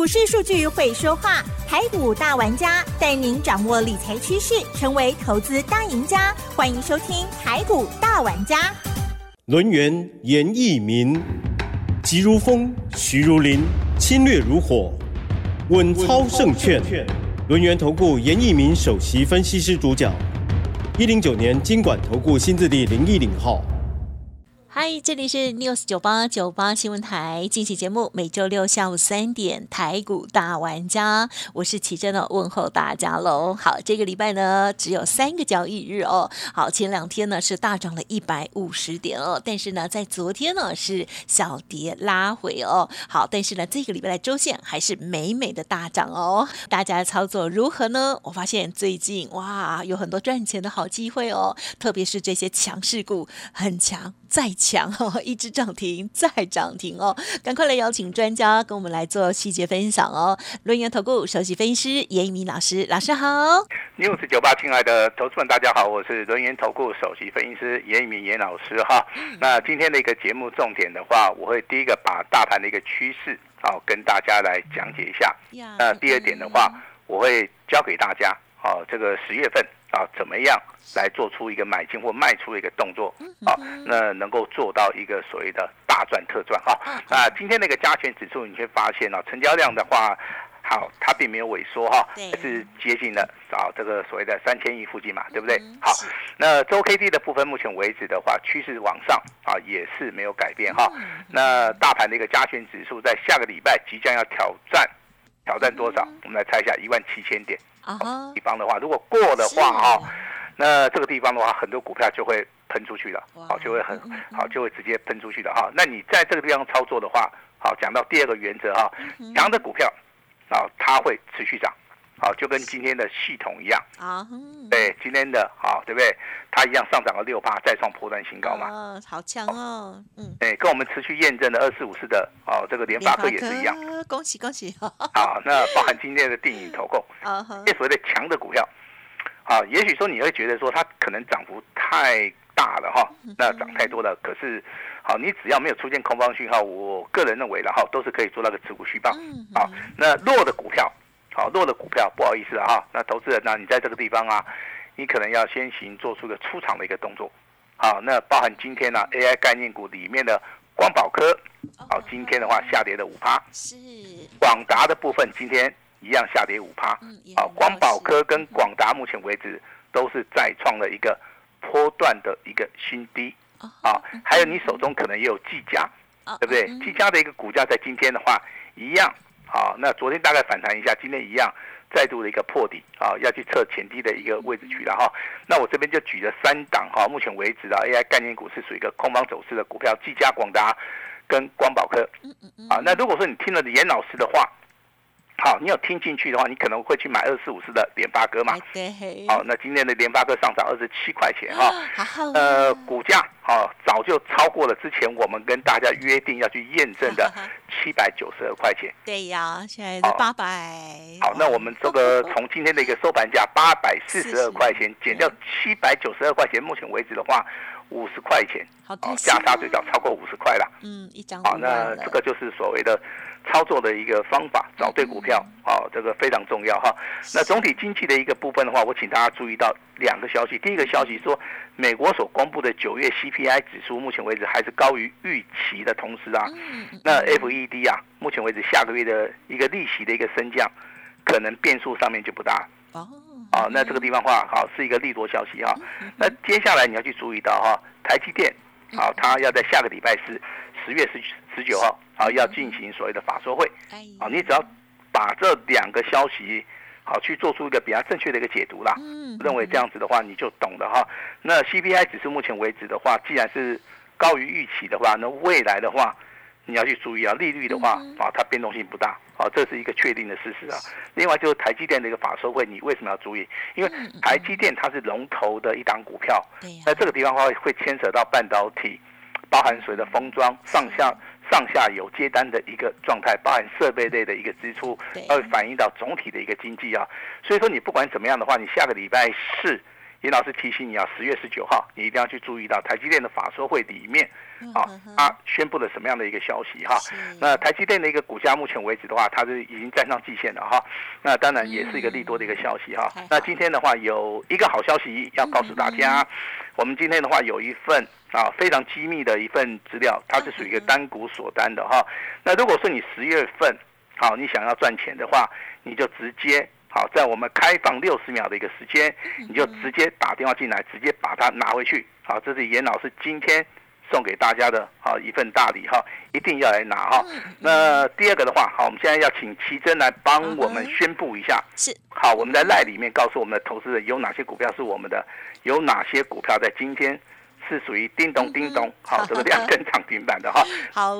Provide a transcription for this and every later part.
股市数据会说话，台股大玩家带您掌握理财趋势，成为投资大赢家。欢迎收听台股大玩家。轮源严义民，急如风，徐如林，侵略如火，稳操胜券。轮源投顾严义民首席分析师主讲，一零九年经管投顾新字第零一零号。嗨，这里是 News 九八九八新闻台，进行节目，每周六下午三点，台股大玩家，我是奇珍的问候大家喽。好，这个礼拜呢只有三个交易日哦。好，前两天呢是大涨了一百五十点哦，但是呢在昨天呢是小跌拉回哦。好，但是呢这个礼拜的周线还是美美的大涨哦。大家的操作如何呢？我发现最近哇有很多赚钱的好机会哦，特别是这些强势股很强。再强哦，一只涨停再涨停哦，赶快来邀请专家跟我们来做细节分享哦。轮源投顾首席分析师严一鸣老师，老师好。news 九八，亲爱的投资们，大家好，我是轮源投顾首席分析师严一鸣严老师哈。那今天的一个节目重点的话，我会第一个把大盘的一个趋势啊跟大家来讲解一下。那第二点的话，我会教给大家哦这个十月份。啊，怎么样来做出一个买进或卖出的一个动作？啊，那能够做到一个所谓的大赚特赚哈。那今天那个加权指数，你会发现啊，成交量的话，好，它并没有萎缩哈，是接近了啊这个所谓的三千亿附近嘛，对不对？好，那周 K D 的部分，目前为止的话，趋势往上啊，也是没有改变哈。那大盘的一个加权指数，在下个礼拜即将要挑战，挑战多少？我们来猜一下，一万七千点。啊，地方的话，如果过的话哈，那这个地方的话，很多股票就会喷出去了，好，就会很好，就会直接喷出去的哈。那你在这个地方操作的话，好，讲到第二个原则哈，强的股票啊，它会持续涨，好，就跟今天的系统一样啊，对，今天的好，对不对？它一样上涨了六八，再创破断新高嘛，哦，好强哦，嗯，哎，跟我们持续验证的二四五四的哦，这个联发科也是一样，恭喜恭喜，好，那包含今天的电影投控。啊，这所谓的强的股票，啊，也许说你会觉得说它可能涨幅太大了哈，那涨太多了。可是，好，你只要没有出现空方讯号，我个人认为的哈，都是可以做那个持股续报。好，那弱的股票，好，弱的股票，不好意思啊，那投资人呢，你在这个地方啊，你可能要先行做出个出场的一个动作。好，那包含今天呢 AI 概念股里面的光宝科，好，今天的话下跌的五趴，是广达的部分今天。一样下跌五趴，啊，光宝科跟广达目前为止都是再创了一个波段的一个新低，啊，还有你手中可能也有技嘉，对不对？技嘉的一个股价在今天的话一样，啊，那昨天大概反弹一下，今天一样再度的一个破底，啊，要去测前低的一个位置去了哈。那我这边就举了三档哈，目前为止的 AI 概念股是属于一个空方走势的股票，技嘉、广达跟光宝科，啊，那如果说你听了严老师的话。好，你有听进去的话，你可能会去买二四五四的联发哥嘛？对。好，那今天的联发哥上涨二十七块钱哈。呃，股价好早就超过了之前我们跟大家约定要去验证的 七百九十二块钱。对呀，现在是八百。好，那我们这个从今天的一个收盘价八百四十二块钱减掉七百九十二块钱，目前为止的话五十块钱。好，加差最少超过五十块了。嗯，一张。好，那这个就是所谓的。操作的一个方法，找对股票啊，这个非常重要哈。那总体经济的一个部分的话，我请大家注意到两个消息。第一个消息说，美国所公布的九月 CPI 指数，目前为止还是高于预期的同时啊，那 FED 啊，目前为止下个月的一个利息的一个升降，可能变数上面就不大哦。啊，那这个地方话好是一个利多消息哈。那接下来你要去注意到哈，台积电啊，它要在下个礼拜四十月十十九号。啊，要进行所谓的法说会，啊，你只要把这两个消息好去做出一个比较正确的一个解读啦。嗯，认为这样子的话，你就懂了哈。那 CPI 只是目前为止的话，既然是高于预期的话，那未来的话，你要去注意啊，利率的话啊，它变动性不大啊，这是一个确定的事实啊。另外就是台积电的一个法收会，你为什么要注意？因为台积电它是龙头的一档股票，那这个地方的话会牵扯到半导体，包含水的封装上下。上下游接单的一个状态，包含设备类的一个支出，会反映到总体的一个经济啊。所以说，你不管怎么样的话，你下个礼拜四严老师提醒你啊，十月十九号你一定要去注意到台积电的法说会里面，啊，它宣布了什么样的一个消息哈？那台积电的一个股价目前为止的话，它是已经站上季线了哈。那当然也是一个利多的一个消息哈。那今天的话有一个好消息要告诉大家，我们今天的话有一份啊非常机密的一份资料，它是属于一个单股锁单的哈。那如果说你十月份好你想要赚钱的话，你就直接。好，在我们开放六十秒的一个时间，你就直接打电话进来，直接把它拿回去。好，这是严老师今天送给大家的好一份大礼哈，一定要来拿哈。那第二个的话，好，我们现在要请奇珍来帮我们宣布一下。是。好，我们在赖里面告诉我们的投资人有哪些股票是我们的，有哪些股票在今天是属于叮咚叮咚，好，这个 两根涨停板的哈。好。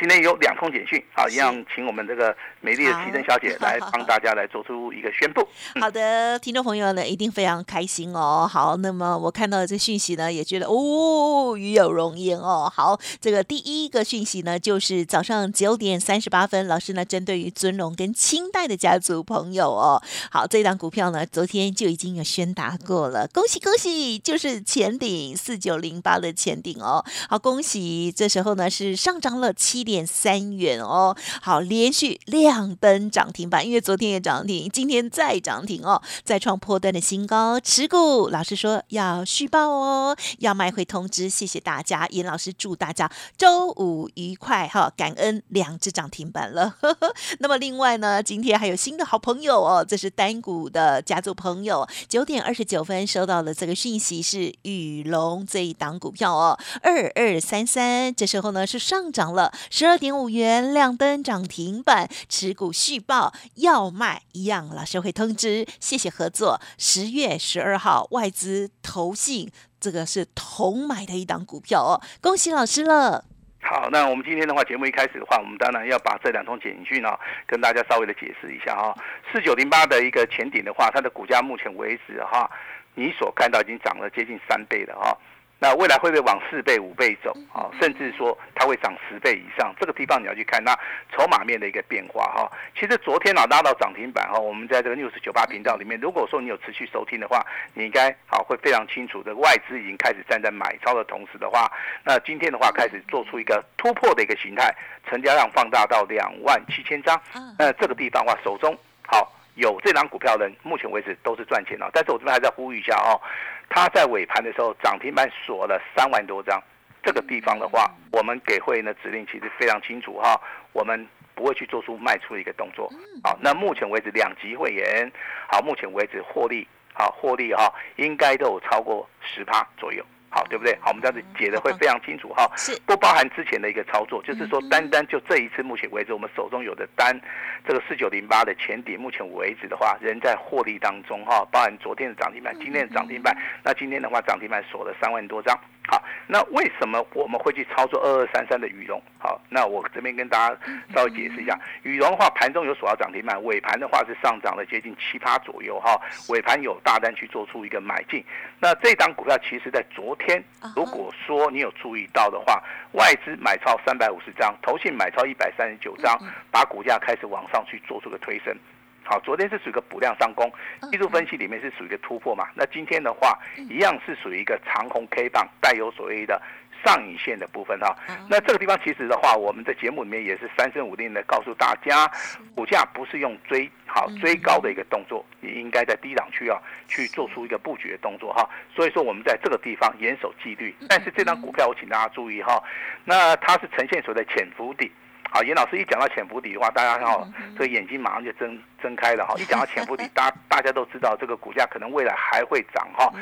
今天有两通简讯，好，一样请我们这个美丽的奇珍小姐 来帮大家来做出一个宣布。好的，听众朋友呢一定非常开心哦。好，那么我看到这讯息呢，也觉得哦，与有荣焉哦。好，这个第一个讯息呢，就是早上九点三十八分，老师呢针对于尊龙跟清代的家族朋友哦，好，这档股票呢昨天就已经有宣达过了，恭喜恭喜，就是前顶四九零八的前顶哦。好，恭喜，这时候呢是上涨了七。点三元哦，好，连续亮灯涨停板，因为昨天也涨停，今天再涨停哦，再创破单的新高。持股老师说要续报哦，要卖会通知，谢谢大家。严老师祝大家周五愉快哈，感恩两只涨停板了。那么另外呢，今天还有新的好朋友哦，这是单股的家族朋友，九点二十九分收到了这个讯息，是宇龙这一档股票哦，二二三三，这时候呢是上涨了。十二点五元亮灯涨停板，持股续报要卖一样，老师会通知。谢谢合作。十月十二号外资投信，这个是同买的一档股票哦，恭喜老师了。好，那我们今天的话，节目一开始的话，我们当然要把这两通简讯呢，跟大家稍微的解释一下哈。四九零八的一个前顶的话，它的股价目前为止哈，你所看到已经涨了接近三倍了哈。那未来会不会往四倍、五倍走啊？甚至说它会涨十倍以上？这个地方你要去看那筹码面的一个变化哈。其实昨天啊拉到涨停板哈，我们在这个 news 九八频道里面，如果说你有持续收听的话，你应该好会非常清楚的，外资已经开始站在买超的同时的话，那今天的话开始做出一个突破的一个形态，成交量放大到两万七千张。那这个地方的话，手中好有这张股票的，目前为止都是赚钱的。但是我这边还在呼吁一下哦。它在尾盘的时候涨停板锁了三万多张，这个地方的话，我们给会员的指令其实非常清楚哈，我们不会去做出卖出的一个动作。好，那目前为止两级会员，好，目前为止获利，好获利哈，应该都有超过十趴左右。好，对不对？好，我们这样子解的会非常清楚哈，是。不包含之前的一个操作，就是说单单就这一次目前为止，我们手中有的单，这个四九零八的前底，目前为止的话，仍在获利当中哈，包含昨天的涨停板，今天的涨停板，那今天的话涨停板锁了三万多张。好，那为什么我们会去操作二二三三的羽绒？好，那我这边跟大家稍微解释一下，羽绒的话，盘中有锁到涨停板，尾盘的话是上涨了接近七趴左右哈，尾盘有大单去做出一个买进。那这档股票其实在昨天，如果说你有注意到的话，外资买超三百五十张，投信买超一百三十九张，把股价开始往上去做出个推升。好，昨天是属于一个补量上攻，技术分析里面是属于一个突破嘛？那今天的话，一样是属于一个长红 K 棒，带有所谓的上影线的部分哈。那这个地方其实的话，我们在节目里面也是三声五令的告诉大家，股价不是用追好追高的一个动作，你应该在低档区啊去做出一个布局的动作哈。所以说我们在这个地方严守纪律，但是这张股票我请大家注意哈，那它是呈现所谓的潜伏底。好，严老师一讲到潜伏底的话，大家哈这个眼睛马上就睁睁开了哈。一讲到潜伏底，大大家都知道这个股价可能未来还会涨哈。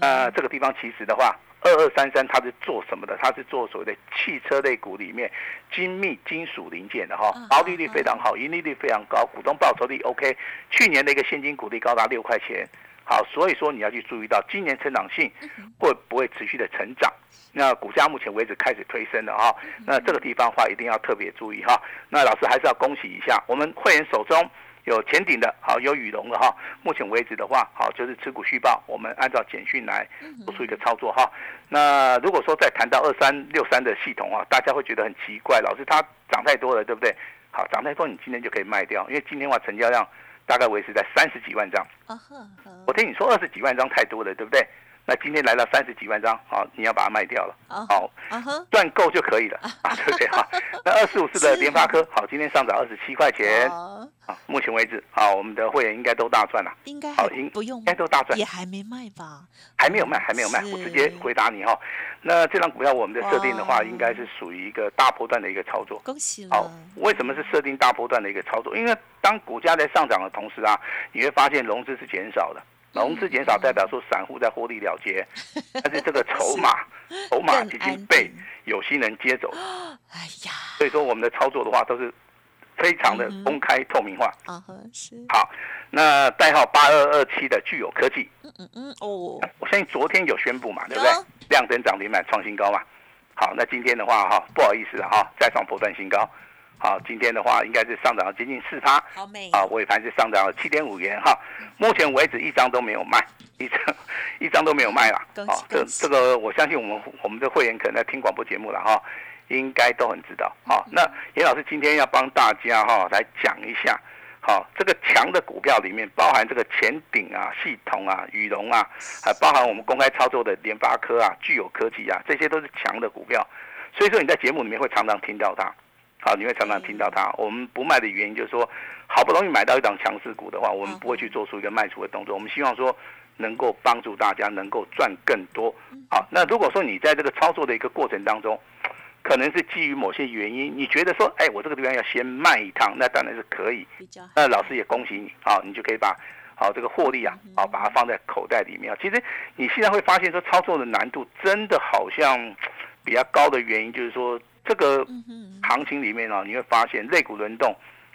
呃，这个地方其实的话，二二三三它是做什么的？它是做所谓的汽车类股里面精密金属零件的哈，毛利率非常好，盈利率非常高，股东报酬率 OK。去年的一个现金股利高达六块钱。好，所以说你要去注意到今年成长性会不会持续的成长？那股价目前为止开始推升了哈，那这个地方的话一定要特别注意哈。那老师还是要恭喜一下，我们会员手中有前顶的，好有羽绒的哈。目前为止的话，好就是持股续报，我们按照简讯来做出一个操作哈。那如果说再谈到二三六三的系统啊，大家会觉得很奇怪，老师它涨太多了，对不对？好，涨太多你今天就可以卖掉，因为今天的话成交量。大概维持在三十几万张。我听你说二十几万张太多了，对不对？那今天来了三十几万张，好，你要把它卖掉了，啊好，啊，赚够就可以了 啊，对不对？好，那二四五四的联发科，好，今天上涨二十七块钱，哦。啊，目前为止，啊，我们的会员应该都大赚了，应该好应不用应该都大赚。也还没卖吧？还没有卖，还没有卖，我直接回答你哈。那这张股票我们的设定的话，哇。应该是属于一个大波段的一个操作。恭喜好了，，为什么是设定大波段的一个操作？因为当股价在上涨的同时啊，你会发现融资是减少的，融资减少代表说散户在获利了结，但是这个筹码筹码已经被有心人接走。了，哎呀，所以说我们的操作的话都是非常的公开透明化。啊呵是，好，那代号八二二七的具有科技，嗯嗯嗯哦，我相信昨天有宣布嘛，对不对？有？亮灯涨停板创新高嘛。好，那今天的话哈，不好意思了哈，再创波段新高。好，今天的话应该是上涨了接近四趴。好美啊，尾盘是上涨了七点五元哈，目前为止一张都没有卖，一张一张都没有卖了。恭喜这这个我相信我们我们的会员可能在听广播节目了哈，应该都很知道。好，那严老师今天要帮大家哈来讲一下，好这个强的股票里面包含这个前顶啊、系统啊、羽绒啊，还包含我们公开操作的联发科啊、具有科技啊，这些都是强的股票，所以说你在节目里面会常常听到它。好，你会常常听到它。我们不卖的原因就是说，好不容易买到一档强势股的话，我们不会去做出一个卖出的动作。我们希望说能够帮助大家能够赚更多。好，那如果说你在这个操作的一个过程当中，可能是基于某些原因，你觉得说，哎，我这个地方要先卖一趟，那当然是可以。那老师也恭喜你啊，你就可以把好这个获利啊，好把它放在口袋里面啊。其实你现在会发现说，操作的难度真的好像比较高的原因，就是说这个行情里面啊，你会发现类股轮动，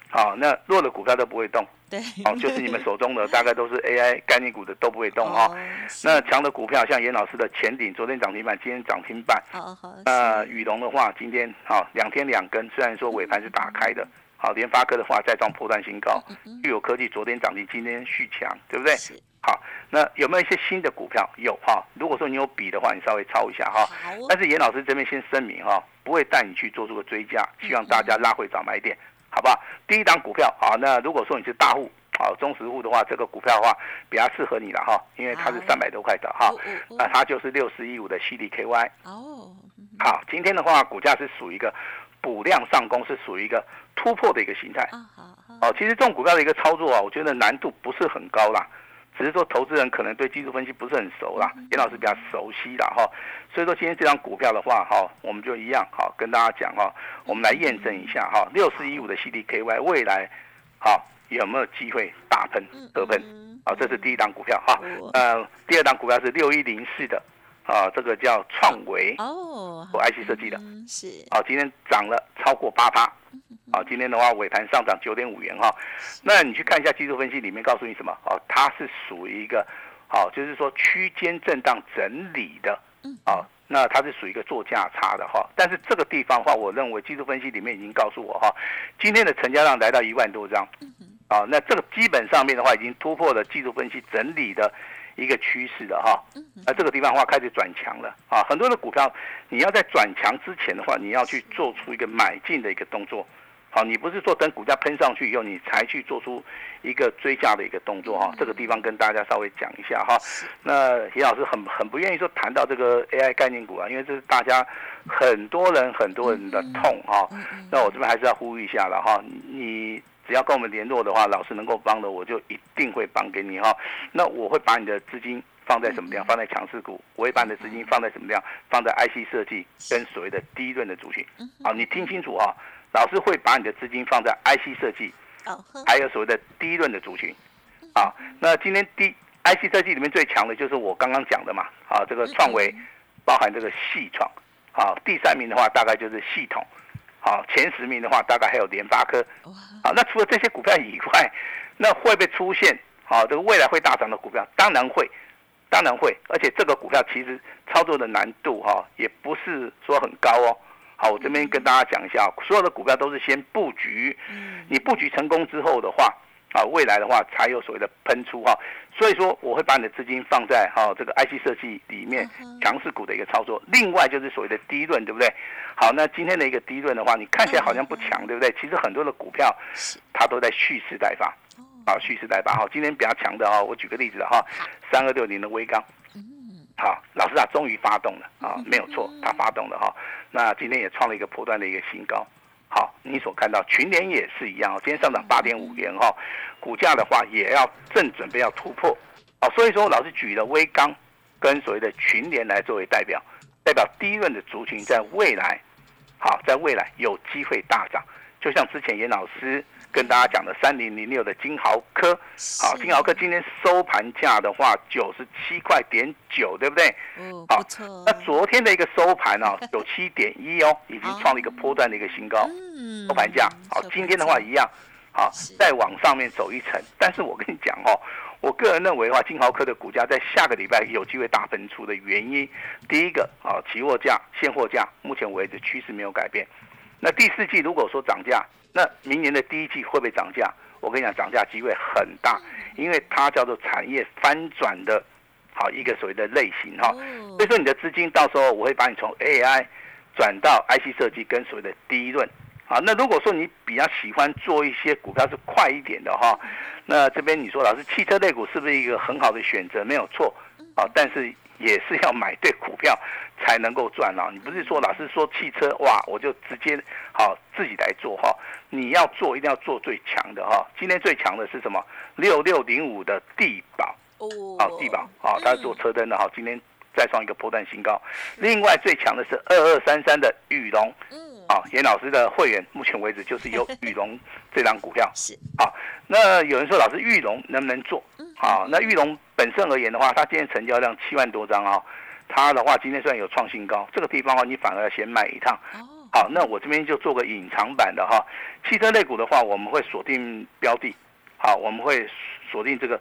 好，那弱的股票都不会动，对，好，就是你们手中的 大概都是 AI 概念股的都不会动哈。哦那强的股票像严老师的前顶，昨天涨停板，今天涨停板。那是。羽龙的话，今天好两天两根，虽然说尾盘是打开的，好，联发科的话再创破断新高，具有科技昨天涨停，今天续强，对不对？是好，那有没有一些新的股票？有哈，如果说你有笔的话，你稍微抄一下哈。但是严老师这边先声明哈，不会带你去做出个追加，希望大家拉回早买点，好不好？第一档股票好，那如果说你是大户，好中实户的话，这个股票的话比较适合你了哈，因为它是三百多块的哈那它就是六四一五的 CDKY。哦，嗯好，今天的话股价是属于一个补量上攻，是属于一个突破的一个形态。哦，其实这种股票的一个操作啊，我觉得难度不是很高啦，只是说投资人可能对技术分析不是很熟啦，严老师比较熟悉啦哈，所以说今天这张股票的话哈，我们就一样哈，跟大家讲哈，我们来验证一下哈，六四一五的 CDKY 未来好有没有机会大喷嗯得喷？嗯好，这是第一档股票哈哦，呃，第二档股票是六一零四的啊，这个叫创维哦做 IC 设计的。嗯是啊，今天涨了超过八趴，啊，今天的话尾盘上涨九点五元哈。那你去看一下技术分析里面告诉你什么？哦，它是属于一个，哦，就是说区间震荡整理的，哦，那它是属于一个做价差的哈。但是这个地方的话，我认为技术分析里面已经告诉我哈，今天的成交量来到一万多张，啊，那这个基本上面的话已经突破了技术分析整理的一个趋势的哈。那这个地方的话开始转强了啊，很多的股票你要在转强之前的话，你要去做出一个买进的一个动作。好，你不是说等股价喷上去以后，你才去做出一个追加的一个动作哈。这个地方跟大家稍微讲一下哈。那严老师很很不愿意说谈到这个 AI 概念股啊，因为这是大家很多人很多人的痛哈。那我这边还是要呼吁一下了哈，你只要跟我们联络的话，老师能够帮的，我就一定会帮给你哈。那我会把你的资金放在什么地方？放在强势股。我会把你的资金放在什么地方？放在 IC 设计跟所谓的低润的族群。好，你听清楚啊，老师会把你的资金放在 IC 设计，还有所谓的低润的族群。啊，那今天低 IC 设计里面最强的就是我刚刚讲的嘛。啊，这个创维包含这个系创。啊，第三名的话大概就是系统。好，前十名的话大概还有联发科。哇好，那除了这些股票以外，那会不会出现好这个未来会大涨的股票？当然会，当然会。而且这个股票其实操作的难度哈、也不是说很高哦。好，我这边跟大家讲一下，所有的股票都是先布局，你布局成功之后的话，啊，未来的话才有所谓的喷出哈。所以说，我会把你的资金放在哈、这个 IC 设计里面强势股的一个操作。另外就是所谓的低润，对不对？好，那今天的一个低润的话，你看起来好像不强，对不对？其实很多的股票它都在蓄势待发。啊，蓄势待发哈。今天比较强的哈，我举个例子哈，三二六零的微钢，好，老师啊，终于发动了啊，没有错，它发动了哈。那今天也创了一个波段的一个新高。好，你所看到群联也是一样，今天上涨八点五元哈，股价的话也要正准备要突破。好，所以说老师举了威钢跟所谓的群联来作为代表，代表第一轮的族群在未来，好，在未来有机会大涨。就像之前严老师跟大家讲的三零零六的金豪科，好，金豪科今天收盘价的话九十七块点九，对不对？哦，不错。那昨天的一个收盘呢，九七点一哦，已经创了一个波段的一个新高，收盘价。好，今天的话一样，好，再往上面走一层。但是我跟你讲哦，我个人认为的话，金豪科的股价在下个礼拜有机会大分出的原因，第一个啊，期货价、现货价目前为止趋势没有改变。那第四季如果说涨价，那明年的第一季会不会涨价？我跟你讲，涨价机会很大，因为它叫做产业翻转的，好一个所谓的类型哈。所以说你的资金到时候我会把你从 AI 转到 IC 设计跟所谓的第一轮。好，那如果说你比较喜欢做一些股票是快一点的哈，那这边你说老师汽车类股是不是一个很好的选择？没有错，啊，但是。也是要买对股票才能够赚啊！你不是说老师说汽车哇，我就直接好自己来做哈？你要做一定要做最强的哈！今天最强的是什么？六六零五的地保哦，好地保好，它是做车灯的哈，今天再创一个波段新高。另外最强的是二二三三的宇龙，嗯，啊，严老师的会员目前为止就是有宇龙 这张股票是好。那有人说老师玉龙能不能做？好，那玉龙本身而言的话，它今天成交量七万多张啊，它的话今天虽然有创新高，这个地方的话你反而要先买一趟。好，那我这边就做个隐藏版的哈，汽车类股的话，我们会锁定标的，好，我们会锁定这个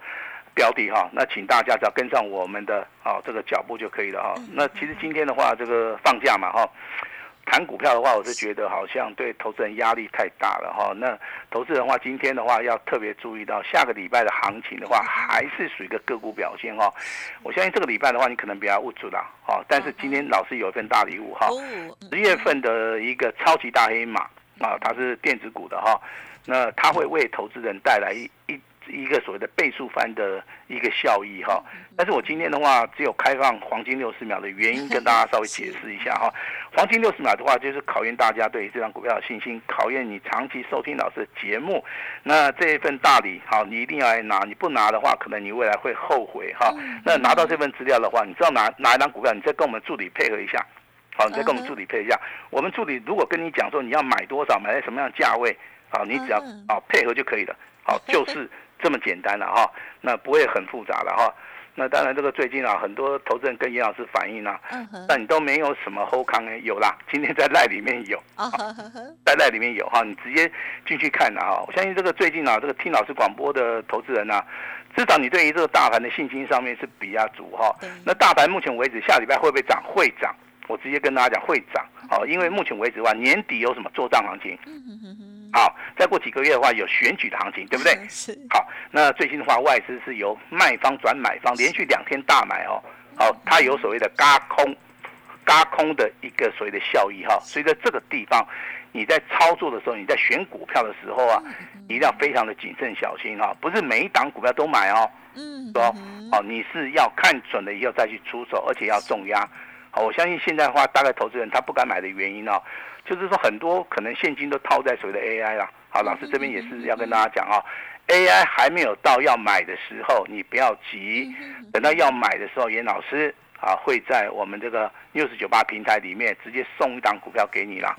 标的哈，那请大家只要跟上我们的啊这个脚步就可以了哈。那其实今天的话，这个放假嘛哈。谈股票的话，我是觉得好像对投资人压力太大了哈。那投资人的话，今天的话要特别注意到下个礼拜的行情的话，还是属于一个个股表现哈。我相信这个礼拜的话，你可能比较误主了哈。但是今天老师有一份大礼物哈，十月份的一个超级大黑马啊，它是电子股的哈。那它会为投资人带来一一。一个所谓的倍数翻的一个效益哈，但是我今天的话只有开放黄金六十秒的原因跟大家稍微解释一下哈。黄金六十秒的话就是考验大家对这张股票的信心，考验你长期收听老师的节目。那这一份大礼好，你一定要来拿，你不拿的话，可能你未来会后悔哈。那拿到这份资料的话，你知道拿哪一张股票，你再跟我们助理配合一下，好，你再跟我们助理配合一下。我们助理如果跟你讲说你要买多少，买在什么样的价位，好，你只要啊配合就可以了，好，就是。这么简单了哈，那不会很复杂了哈。那当然，这个最近啊，很多投资人跟严老师反映啊，但你都没有什么后康哎，有啦，今天在赖里面有，在赖里面有哈，你直接进去看了哈。我相信这个最近啊，这个听老师广播的投资人啊，至少你对于这个大盘的信心上面是比较足哈。那大盘目前为止下礼拜会不会涨？会涨。我直接跟大家讲会涨，好，因为目前为止的话，年底有什么做账行情？好，再过几个月的话，有选举的行情，对不对？是。好，那最近的话，外资是由卖方转买方，连续两天大买哦。好，它有所谓的嘎空，嘎空的一个所谓的效益哈。所以在这个地方，你在操作的时候，你在选股票的时候啊，一定要非常的谨慎小心哈。不是每一档股票都买哦。嗯。说，哦，你是要看准了以后再去出手，而且要重压。好，我相信现在的话，大概投资人他不敢买的原因哦，就是说很多可能现金都套在所谓的 AI 啦。好，老师这边也是要跟大家讲啊，AI 还没有到要买的时候，你不要急，等到要买的时候，严老师。啊，会在我们这个六十九八平台里面直接送一档股票给你啦，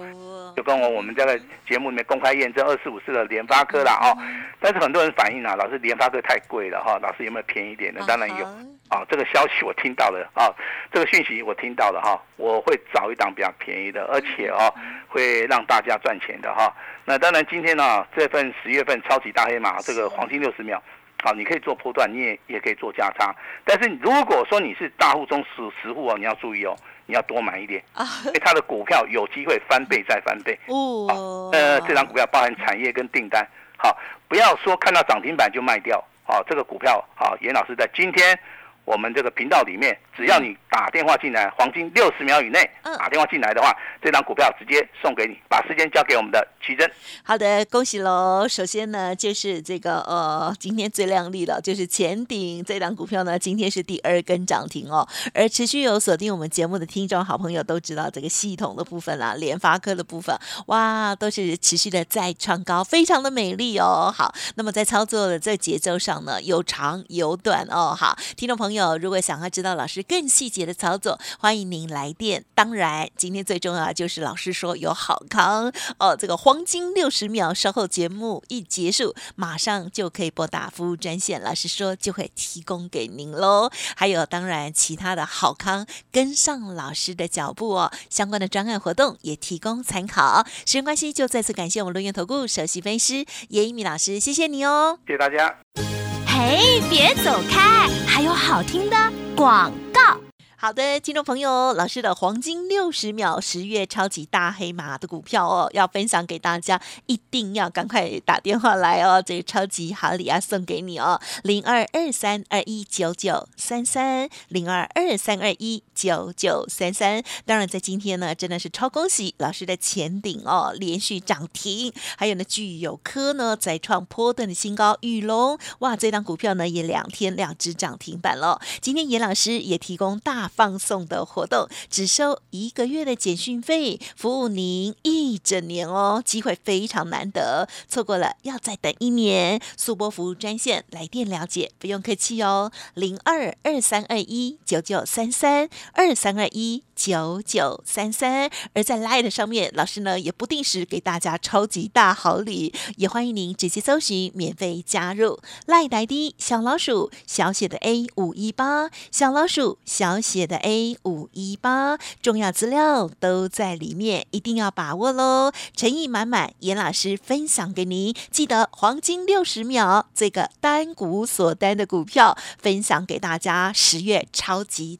就跟我我们这个节目里面公开验证二四五四的联发科啦哦。但是很多人反映啊，老师联发科太贵了哈，老师有没有便宜一点的？当然有啊，这个消息我听到了啊，这个讯息我听到了哈，我会找一档比较便宜的，而且哦会让大家赚钱的哈。那当然今天呢，这份十月份超级大黑马，这个黄金六十秒。好，你可以做波段，你也也可以做价差。但是如果说你是大户中十十户哦，你要注意哦，你要多买一点啊，因为它的股票有机会翻倍再翻倍。哦，呃，这张股票包含产业跟订单。好，不要说看到涨停板就卖掉。好，这个股票好，严老师在今天我们这个频道里面，只要你打电话进来，黄金六十秒以内打电话进来的话，这张股票直接送给你。把时间交给我们的奇珍。好的，恭喜喽！首先呢，就是这个呃，今天最亮丽的，就是前顶这档股票呢，今天是第二根涨停哦。而持续有锁定我们节目的听众好朋友都知道，这个系统的部分啦，联发科的部分，哇，都是持续的在创高，非常的美丽哦。好，那么在操作的这节奏上呢，有长有短哦。好，听众朋友，有如果想要知道老师更细节的操作，欢迎您来电。当然，今天最重要就是老师说有好康哦，这个黄金六十秒，稍后节目一结束，马上就可以拨打服务专线，老师说就会提供给您喽。还有，当然其他的好康，跟上老师的脚步哦，相关的专案活动也提供参考。时间关系，就再次感谢我们录音投顾首席分析师叶一米老师，谢谢你哦，谢谢大家。嘿，别走开，还有好听的广告。好的，听众朋友，老师的黄金六十秒十月超级大黑马的股票哦，要分享给大家，一定要赶快打电话来哦，这个超级好礼啊送给你哦，零二二三二一九九三三零二二三二一九九三三。当然，在今天呢，真的是超恭喜老师的前顶哦，连续涨停，还有呢，具有科呢再创波段的新高，宇龙哇，这档股票呢也两天两只涨停板了。今天严老师也提供大。放送的活动只收一个月的简讯费，服务您一整年哦，机会非常难得，错过了要再等一年。速播服务专线来电了解，不用客气哦，零二二三二一九九三三二三二一九九三三。而在 Light 上面，老师呢也不定时给大家超级大好礼，也欢迎您直接搜寻免费加入 Light ID 小老鼠小写的 A 五一八小老鼠小写。的 A 五一八重要资料都在里面，一定要把握喽！诚意满满，严老师分享给您，记得黄金六十秒，这个单股锁单的股票分享给大家，十月超级